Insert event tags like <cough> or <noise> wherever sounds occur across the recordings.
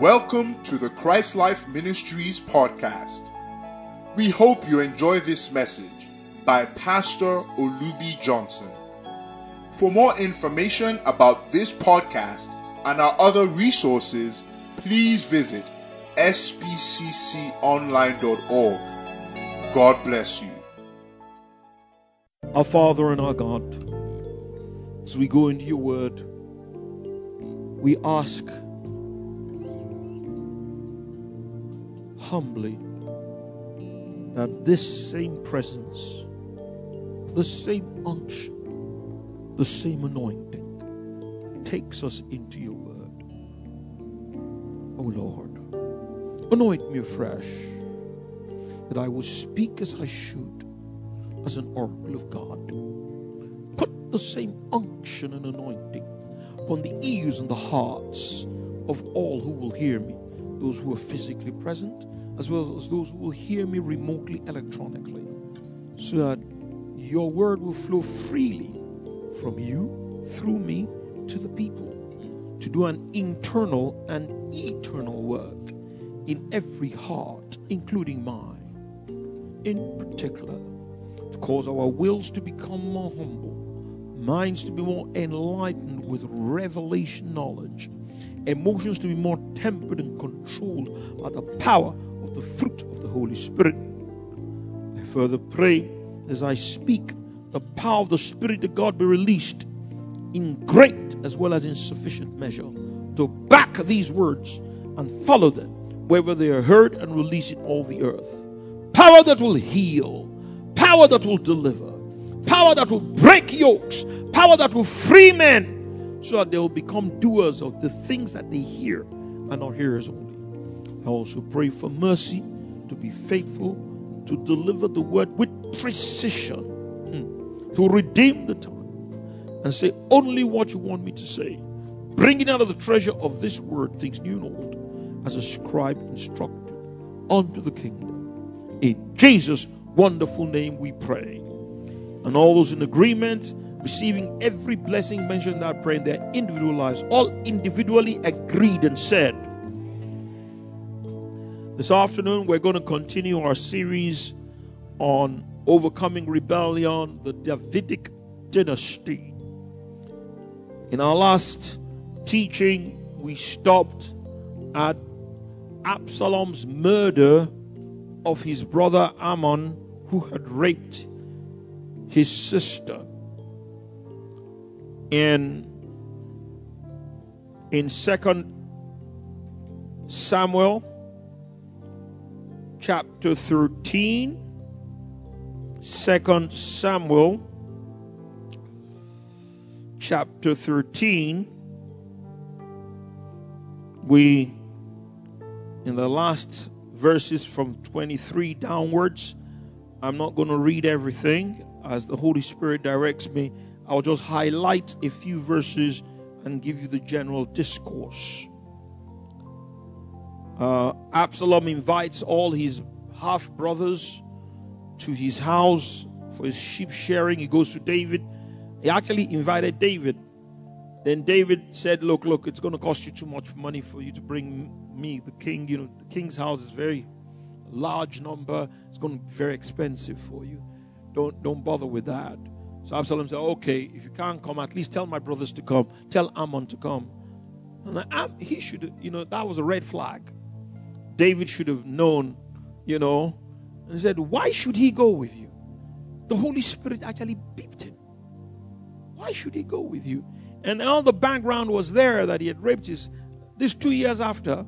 Welcome to the Christ Life Ministries podcast. We hope you enjoy this message by Pastor Olubi Johnson. For more information about this podcast and our other resources, please visit spcconline.org. God bless you. Our Father and our God, as we go into your word, we ask humbly that this same presence, the same unction, the same anointing takes us into your word. Oh Lord, anoint me afresh that I will speak as I should, as an oracle of God. Put the same unction and anointing upon the ears and the hearts of all who will hear me, those who are physically present, as well as those who will hear me remotely electronically, so that your word will flow freely from you through me to the people to do an internal and eternal work in every heart, including mine. In particular, to cause our wills to become more humble, minds to be more enlightened with revelation knowledge, emotions to be more tempered and controlled by the power of the fruit of the Holy Spirit. I further pray as I speak, the power of the Spirit of God be released in great as well as in sufficient measure to back these words and follow them wherever they are heard and release in all the earth. Power that will heal, power that will deliver, power that will break yokes, power that will free men so that they will become doers of the things that they hear and not hearers only. I also pray for mercy to be faithful to deliver the word with precision, hmm, to redeem the time and say only what you want me to say, bringing out of the treasure of this word things new and old, as a scribe instructed unto the kingdom. In Jesus' wonderful name we pray. And all those in agreement, receiving every blessing mentioned in that prayer in their individual lives, all individually agreed and said, This afternoon we're going to continue our series on overcoming rebellion, the Davidic dynasty. In our last teaching, we stopped at Absalom's murder of his brother Amnon, who had raped his sister. In in Second Samuel chapter 13, Second Samuel chapter 13, we, in the last verses from 23 downwards, I'm not going to read everything as the Holy Spirit directs me. I'll just highlight a few verses and give you the general discourse. Uh, Absalom invites all his half brothers to his house for his sheep sharing. He goes to David. He actually invited David. Then David said, Look, look, it's going to cost you too much money for you to bring me, the king. You know, the king's house is very large number. It's going to be very expensive for you. Don't, don't bother with that. So Absalom said, Okay, if you can't come, at least tell my brothers to come. Tell Amnon to come. And I, he should, you know, that was a red flag. David should have known, you know, and said, Why should he go with you? The Holy Spirit actually beeped him. Why should he go with you? And all the background was there that he had raped his, this two years after,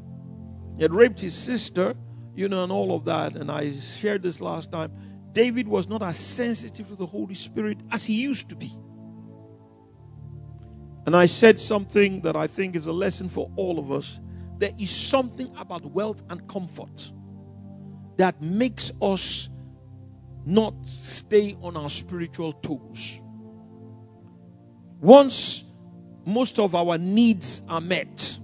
he had raped his sister, you know, and all of that. And I shared this last time. David was not as sensitive to the Holy Spirit as he used to be. And I said something that I think is a lesson for all of us. There is something about wealth and comfort that makes us not stay on our spiritual toes. Once most of our needs are met,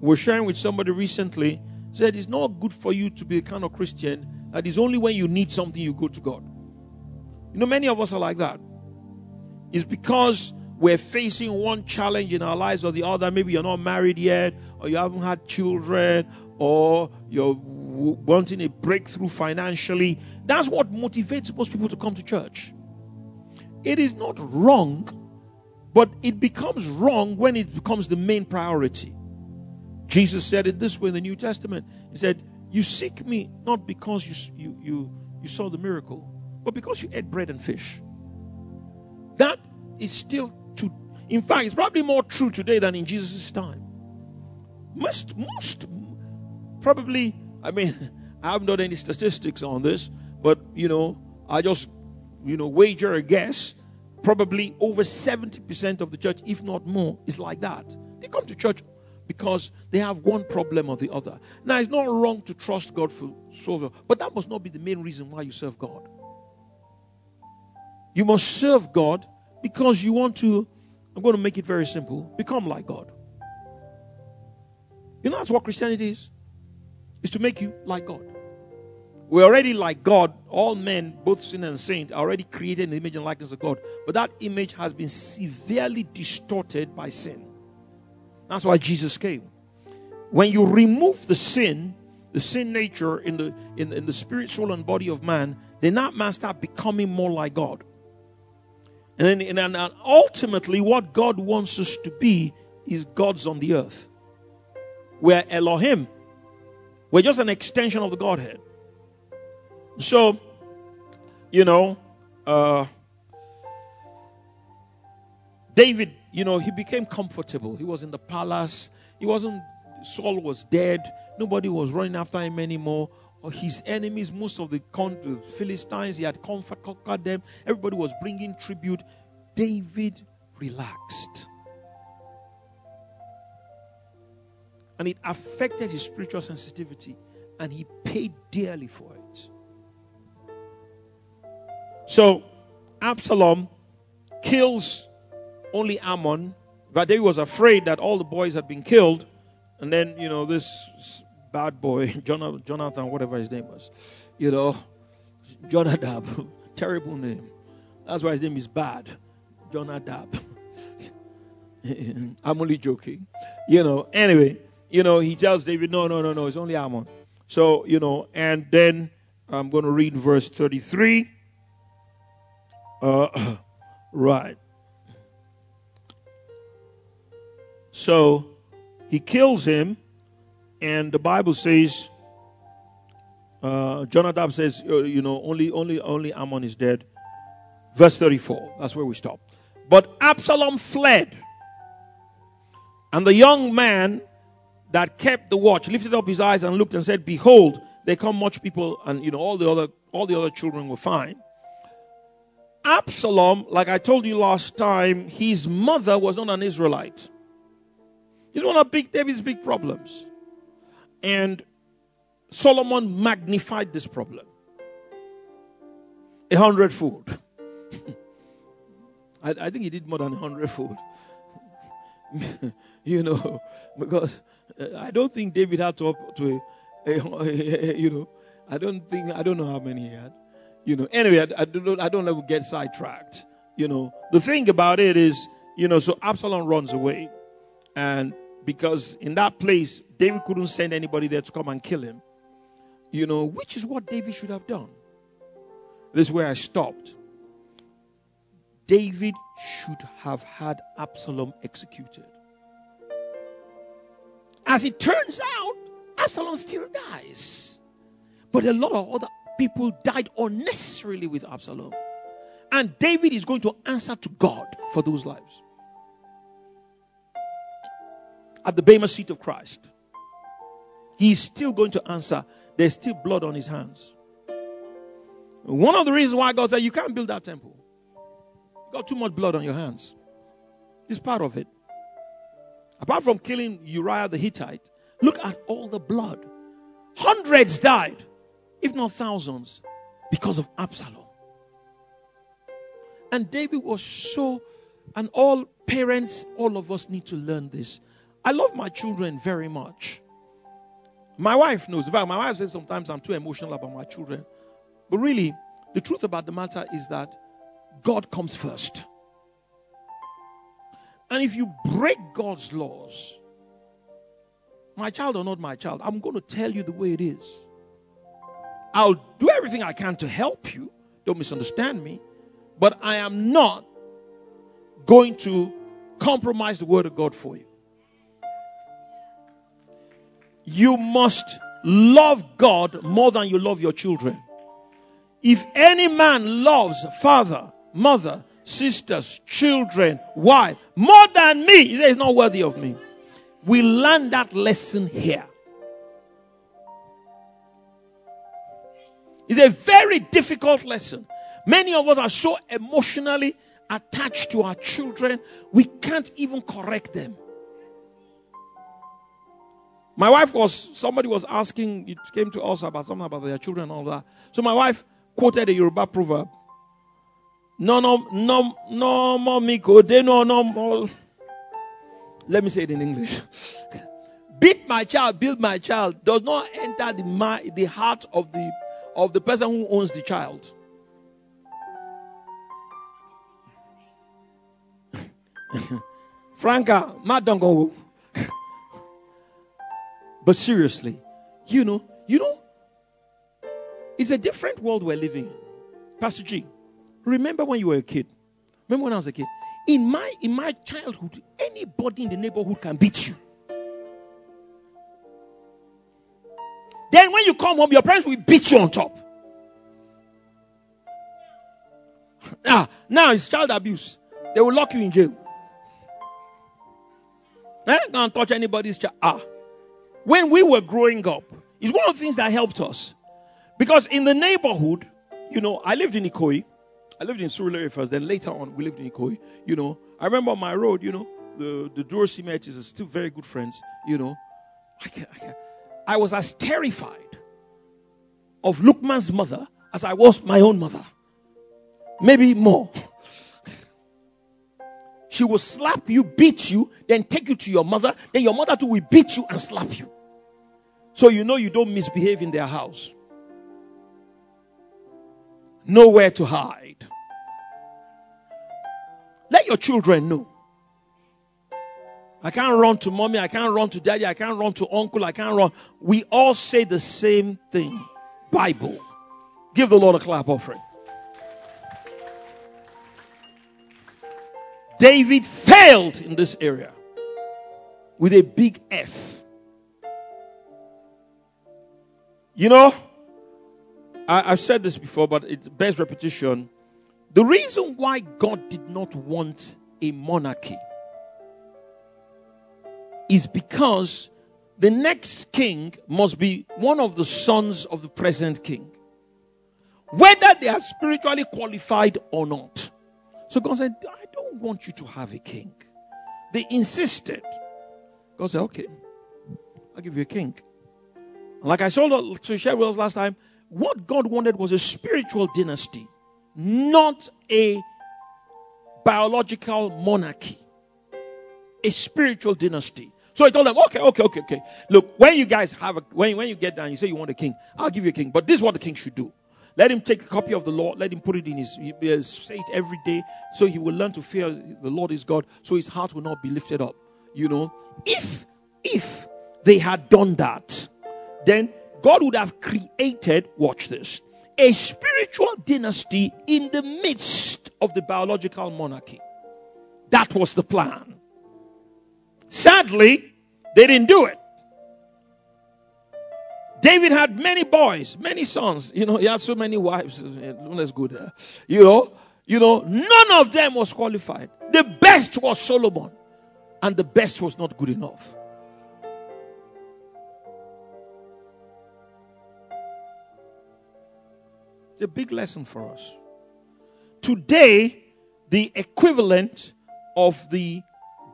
we're sharing with somebody recently said it's not good for you to be a kind of Christian that is only when you need something you go to God. You know, many of us are like that. It's because we're facing one challenge in our lives or the other. Maybe you're not married yet, or you haven't had children, or you're wanting a breakthrough financially. That's what motivates most people to come to church. It is not wrong, but it becomes wrong when it becomes the main priority. Jesus said it this way in the New Testament. He said, You seek me not because you, you, you, you saw the miracle, but because you ate bread and fish. That is still to, in fact, it's probably more true today than in Jesus' time. Most, most, probably, I mean, <laughs> I haven't done any statistics on this, but, you know, I just, you know, wager a guess. Probably over 70% of the church, if not more, is like that. They come to church because they have one problem or the other. Now, it's not wrong to trust God for solve but that must not be the main reason why you serve God. You must serve God because you want to, I'm going to make it very simple, become like God. You know, that's what Christianity is. Is to make you like God. We're already like God. All men, both sin and saint, are already created in the image and likeness of God. But that image has been severely distorted by sin. That's why Jesus came. When you remove the sin, the sin nature in the in, in the spirit, soul, and body of man, then that man start becoming more like God. And then and, and ultimately, what God wants us to be is God's on the earth. We're Elohim. We're just an extension of the Godhead. So, you know, uh, David, you know, he became comfortable. He was in the palace. He wasn't, Saul was dead. Nobody was running after him anymore. His enemies, most of the Philistines, he had conquered them. Everybody was bringing tribute. David relaxed. And it affected his spiritual sensitivity, and he paid dearly for it. So, Absalom kills only Amnon, but David was afraid that all the boys had been killed. And then, you know, this bad boy, <laughs> Jonathan, whatever his name was, you know, <laughs> Jonadab, <laughs> terrible name. That's why his name is bad. Jonadab. I'm only joking. You know, anyway, you know, he tells David, no, no, no, no, it's only Amnon. So, you know, and then I'm going to read verse 33. Uh, <clears throat> right. So he kills him, and the Bible says, uh, Jonadab says, uh, you know, only, only, only Amnon is dead. Verse 34. That's where we stop. But Absalom fled, and the young man that kept the watch lifted up his eyes and looked and said, "Behold, there come much people, and you know all the other all the other children were fine." Absalom, like I told you last time, his mother was not an Israelite. It's one of big David's big problems. And Solomon magnified this problem. A hundredfold. <laughs> I, I think he did more than a hundredfold. <laughs> you know, because Uh, I don't think David had to up to a, a, a, you know, I don't think I don't know how many he had. You know, anyway, I, I don't I don't ever get sidetracked. You know, the thing about it is, you know, so Absalom runs away. And because in that place, David couldn't send anybody there to come and kill him. You know, which is what David should have done. This is where I stopped. David should have had Absalom executed. As it turns out, Absalom still dies. But a lot of other people died unnecessarily with Absalom. And David is going to answer to God for those lives at the Bema seat of Christ, he's still going to answer. There's still blood on his hands. One of the reasons why God said you can't build that temple. You got too much blood on your hands. It's part of it. Apart from killing Uriah the Hittite, look at all the blood. Hundreds died, if not thousands, because of Absalom. And David was so, and all parents, all of us need to learn this. I love my children very much. My wife knows. In fact, my wife says sometimes I'm too emotional about my children. But really, the truth about the matter is that God comes first. And if you break God's laws, my child or not my child, I'm going to tell you the way it is. I'll do everything I can to help you. Don't misunderstand me. But I am not going to compromise the word of God for you. You must love God more than you love your children. If any man loves father, mother, sisters, children, wife more than me, he says not worthy of me. We learn that lesson here. It's a very difficult lesson. Many of us are so emotionally attached to our children, we can't even correct them. My wife was, somebody was asking, it came to us about something about their children and all that. So my wife quoted a Yoruba proverb. No, no, no, no, momiko, they no, no, more. Let me say it in English. <laughs> Beat my child, build my child does not enter the, mind, the heart of the of the person who owns the child. <laughs> Franca, my don't go. <laughs> but seriously, you know, you know, it's a different world we're living in. Pastor G, remember when you were a kid? Remember when I was a kid? In my in my childhood, anybody in the neighborhood can beat you. Then when you come home, your parents will beat you on top. Now, <laughs> now it's child abuse. They will lock you in jail. Eh? Can't touch anybody's child. Ah. When we were growing up, it's one of the things that helped us. Because in the neighborhood, you know, I lived in Ikoyi. I lived in Surulere first, then later on we lived in Ikoyi. You know, I remember my road, you know, the, the Dorsey mates are still very good friends, you know. I, can, I, can, I was as terrified of Lukman's mother as I was my own mother. Maybe more. <laughs> she will slap you, beat you, then take you to your mother. Then your mother too will beat you and slap you. So you know you don't misbehave in their house. Nowhere to hide. Let your children know. I can't run to mommy. I can't run to daddy. I can't run to uncle. I can't run. We all say the same thing Bible. Give the Lord a clap offering. David failed in this area with a big F. You know, I, have said this before, but it bears repetition. The reason why God did not want a monarchy is because the next king must be one of the sons of the present king, whether they are spiritually qualified or not. So God said, I don't want you to have a king. They insisted. God said, Okay, I'll give you a king. Like I told to share with us last time, what God wanted was a spiritual dynasty, not a biological monarchy. A spiritual dynasty. So he told them, okay, okay, okay, okay. Look, when you guys have a, when, when you get down, you say you want a king, I'll give you a king. But this is what the king should do. Let him take a copy of the law, let him put it in his, uh, say it every day, so he will learn to fear the Lord is God, so his heart will not be lifted up. You know, if, if they had done that, then God would have created, watch this, a spiritual dynasty in the midst of the biological monarchy. That was the plan. Sadly, they didn't do it. David had many boys, many sons. You know, he had so many wives. <laughs> Let's go there. You know, you know, none of them was qualified. The best was Solomon, and the best was not good enough. It's a big lesson for us. Today, the equivalent of the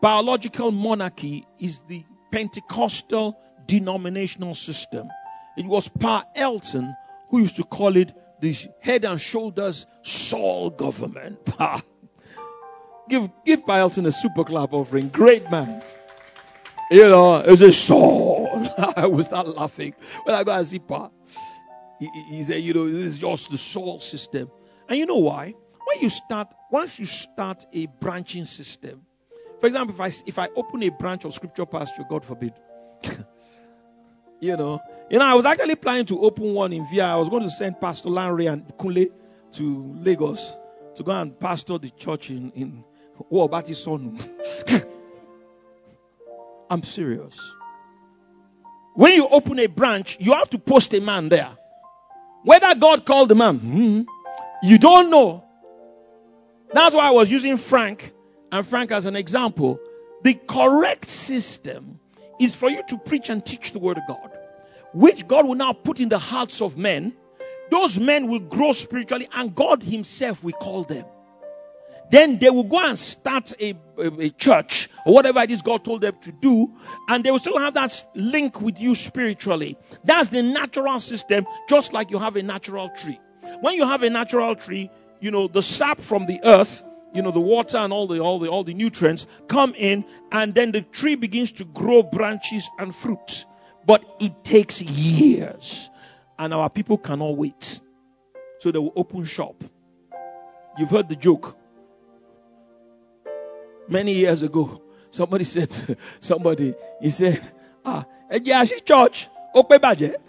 biological monarchy is the Pentecostal denominational system. It was Pa Elton who used to call it the head and shoulders Saul government. <laughs> give give Pa Elton a super clap offering. Great man. You know, it's a Saul. <laughs> I was start laughing when I go and see Pa. He, he said, you know, this is just the Saul system. And you know why? When you start, once you start a branching system, for example, if I, if I open a branch of scripture pasture, God forbid, <laughs> You know, you know, I was actually planning to open one in VI. I was going to send Pastor Lanre and Kunle to Lagos to go and pastor the church in, in Wobati Sonu. <laughs> I'm serious. When you open a branch, you have to post a man there. Whether God called the man, hmm, you don't know. That's why I was using Frank and Frank as an example. The correct system is for you to preach and teach the word of God, which God will now put in the hearts of men. Those men will grow spiritually, and God Himself will call them. Then they will go and start a, a, a, church or whatever it is God told them to do, and they will still have that link with you spiritually. That's the natural system, just like you have a natural tree. When you have a natural tree, you know, the sap from the earth, you know, the water and all the all the all the nutrients come in, and then the tree begins to grow branches and fruit. But it takes years, and our people cannot wait. So they will open shop. You've heard the joke many years ago, somebody said to somebody, he said, Ah, church, open budget.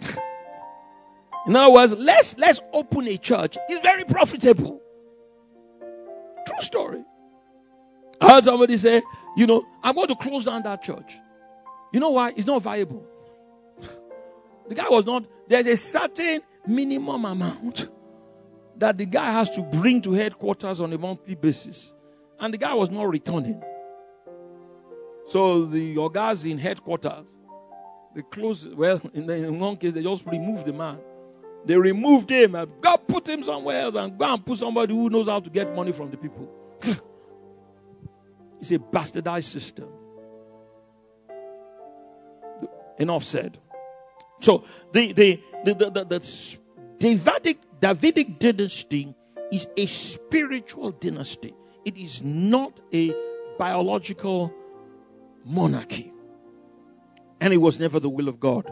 In other words, let's let's open a church. It's very profitable. True story. I heard somebody say, you know, I'm going to close down that church. You know why? It's not viable. The guy was not, there's a certain minimum amount that the guy has to bring to headquarters on a monthly basis. And the guy was not returning. So the guys in headquarters, they closed, well, <laughs> in, the, in one case, they just removed the man. They removed him and God put him somewhere else and go and put somebody who knows how to get money from the people. <laughs> it's a bastardized system. Enough said. So the the the the, the, the Davidic Davidic dynasty is a spiritual dynasty. It is not a biological monarchy. And it was never the will of God.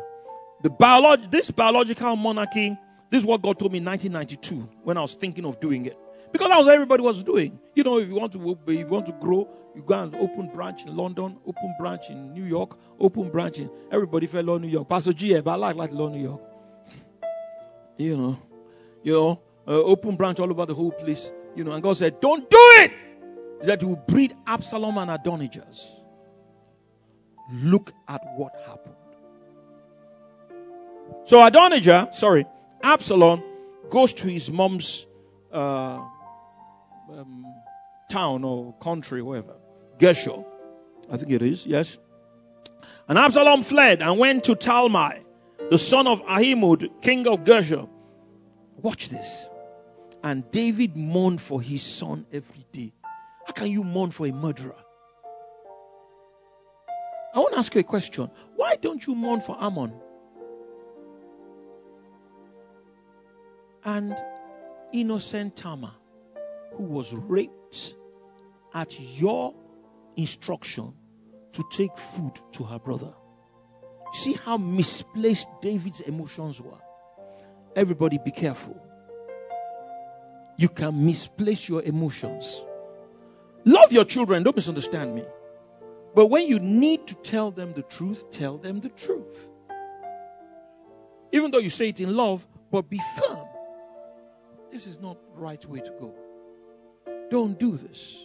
The biolog- this biological monarchy, this is what God told me in 1992 when I was thinking of doing it. Because that's what everybody was doing. You know, if you want to if you want to grow, you go and open branch in London, open branch in New York, open branch in everybody fell on New York. Pastor G, but I like like New York. <laughs> you know, you know, uh, open branch all over the whole place. You know, and God said, "Don't do it." That will breed Absalom and Adonijahs. Look at what happened. So Adonijah, sorry, Absalom goes to his mom's uh, um, town or country, wherever, Geshur, I think it is, yes. And Absalom fled and went to Talmai, the son of Ammihud, king of Geshur. Watch this. And David mourned for his son every day. How can you mourn for a murderer? I want to ask you a question. Why don't you mourn for Amnon? And innocent Tamar, who was raped at your instruction to take food to her brother. See how misplaced David's emotions were. Everybody, be careful. You can misplace your emotions. Love your children, don't misunderstand me. But when you need to tell them the truth, tell them the truth. Even though you say it in love, but be firm. This is not the right way to go. Don't do this.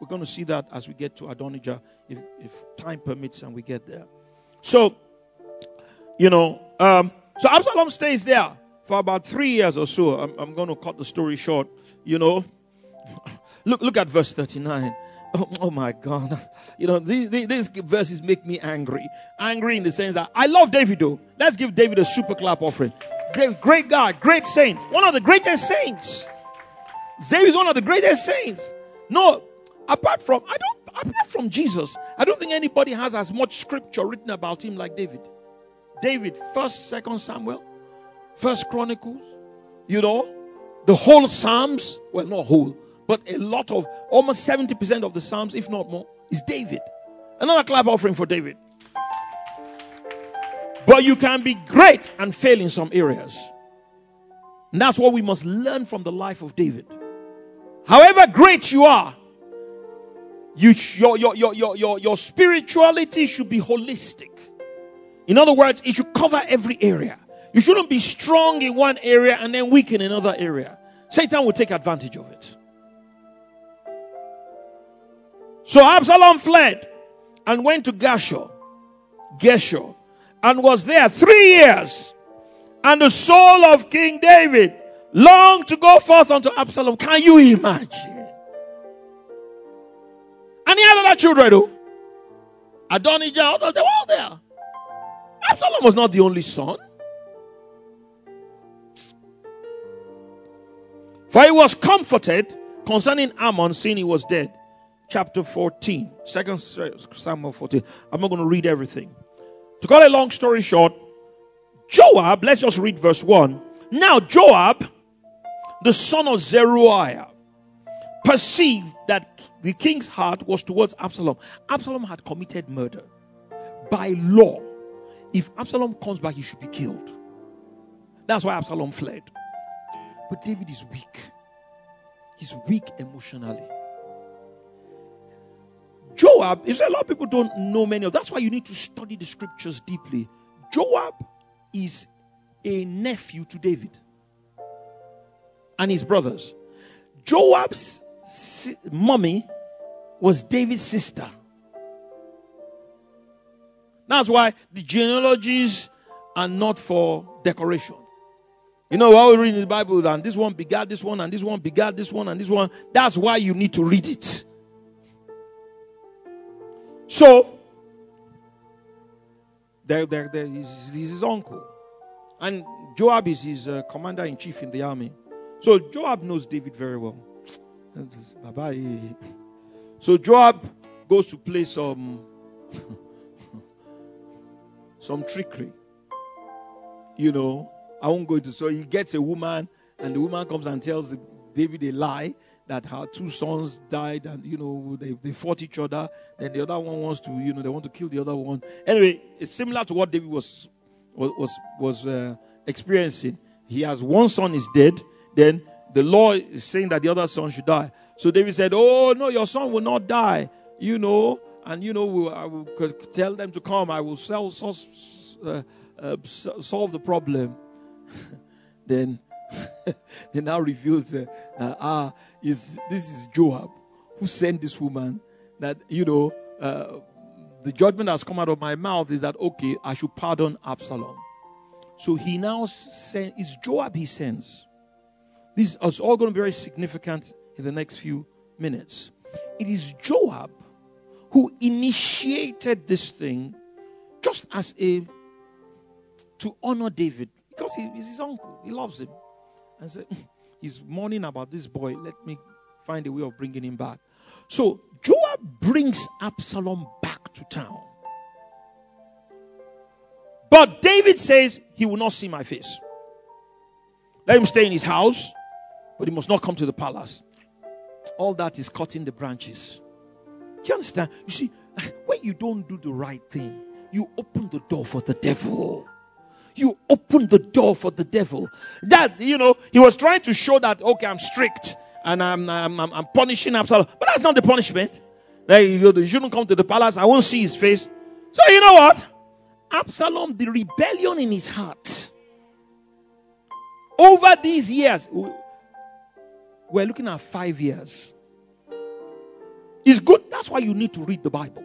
We're going to see that as we get to Adonijah, if, if time permits and we get there. So, you know, um, so Absalom stays there for about three years or so. I'm, I'm going to cut the story short. You know, look look at verse 39. Oh, oh, my God. You know, these, these, verses make me angry. Angry in the sense that I love David, though. Let's give David a super clap offering. Great, great God, great saint. One of the greatest saints. David is one of the greatest saints. No, apart from, I don't, apart from Jesus, I don't think anybody has as much scripture written about him like David. David, first, second Samuel, first Chronicles, you know, the whole Psalms, well, not whole, but a lot of, almost 70% of the Psalms, if not more, is David. Another clap offering for David. But you can be great and fail in some areas. And that's what we must learn from the life of David. However great you are, You, your, your, your, your, your, your spirituality should be holistic. In other words, it should cover every area. You shouldn't be strong in one area and then weak in another area. Satan will take advantage of it. So Absalom fled and went to Geshur, Geshur, and was there three years. And the soul of King David longed to go forth unto Absalom. Can you imagine? And he had other children, though. Adonijah, they were all there. Absalom was not the only son. For he was comforted concerning Amnon, seeing he was dead. Chapter 14, 2 Samuel 14. I'm not going to read everything. To cut a long story short, Joab, let's just read verse 1. Now, Joab, the son of Zeruiah, perceived that the king's heart was towards Absalom. Absalom had committed murder. By law, if Absalom comes back, he should be killed. That's why Absalom fled. But David is weak. He's weak emotionally. Joab, is a lot of people don't know many of. That's why you need to study the scriptures deeply. Joab is a nephew to David and his brothers. Joab's si- mommy was David's sister. That's why the genealogies are not for decoration. You know, we read in the Bible, and this one begat this one, and this one begat this one, and this one. That's why you need to read it. So, there, there, there is, his uncle. And Joab is his uh, commander in chief in the army. So, Joab knows David very well. <laughs> Bye bye. Eh, eh, eh. So, Joab goes to play some, <laughs> some trickery. You know, I won't go into so he gets a woman, and the woman comes and tells David a lie that her two sons died, and you know they, they fought each other. Then the other one wants to, you know, they want to kill the other one. Anyway, it's similar to what David was was was uh, experiencing. He has one son is dead. Then the law is saying that the other son should die. So David said, "Oh no, your son will not die." You know, and you know, I will tell them to come. I will sell, uh, uh, solve the problem. <laughs> then <laughs> they now reveals uh, ah is this is Joab who sent this woman that you know uh, the judgment has come out of my mouth is that okay I should pardon Absalom. So he now sends is Joab he sends. This is all going to be very significant in the next few minutes. It is Joab who initiated this thing just as a to honor David because he is his uncle. He loves him. And said, <laughs> he's mourning about this boy. Let me find a way of bringing him back. So Joab brings Absalom back to town. But David says he will not see my face. Let him stay in his house, but he must not come to the palace. All that is cutting the branches. Do you understand? You see, <laughs> when you don't do the right thing, you open the door for the devil you open the door for the devil. That, you know, he was trying to show that, okay, I'm strict and I'm, I'm, I'm, I'm punishing Absalom. But that's not the punishment. Like, you shouldn't come to the palace. I won't see his face. So, you know what? Absalom, the rebellion in his heart. Over these years, we're looking at five years. It's good. That's why you need to read the Bible.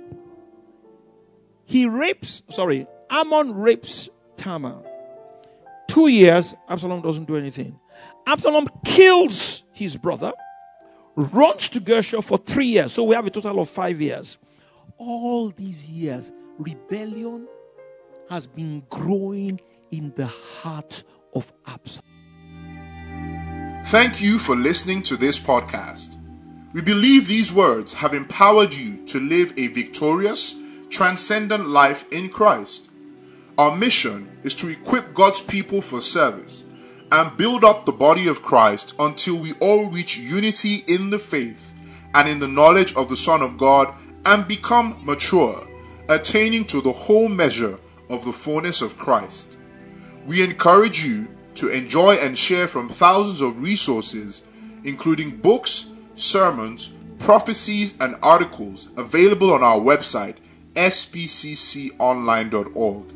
He rapes, sorry, Amnon rapes Tamar. Two years, Absalom doesn't do anything. Absalom kills his brother, runs to Geshur for three years. So we have a total of five years. All these years, rebellion has been growing in the heart of Absalom. Thank you for listening to this podcast. We believe these words have empowered you to live a victorious, transcendent life in Christ. Our mission is to equip God's people for service and build up the body of Christ until we all reach unity in the faith and in the knowledge of the Son of God and become mature, attaining to the whole measure of the fullness of Christ. We encourage you to enjoy and share from thousands of resources, including books, sermons, prophecies, and articles available on our website, spcconline.org.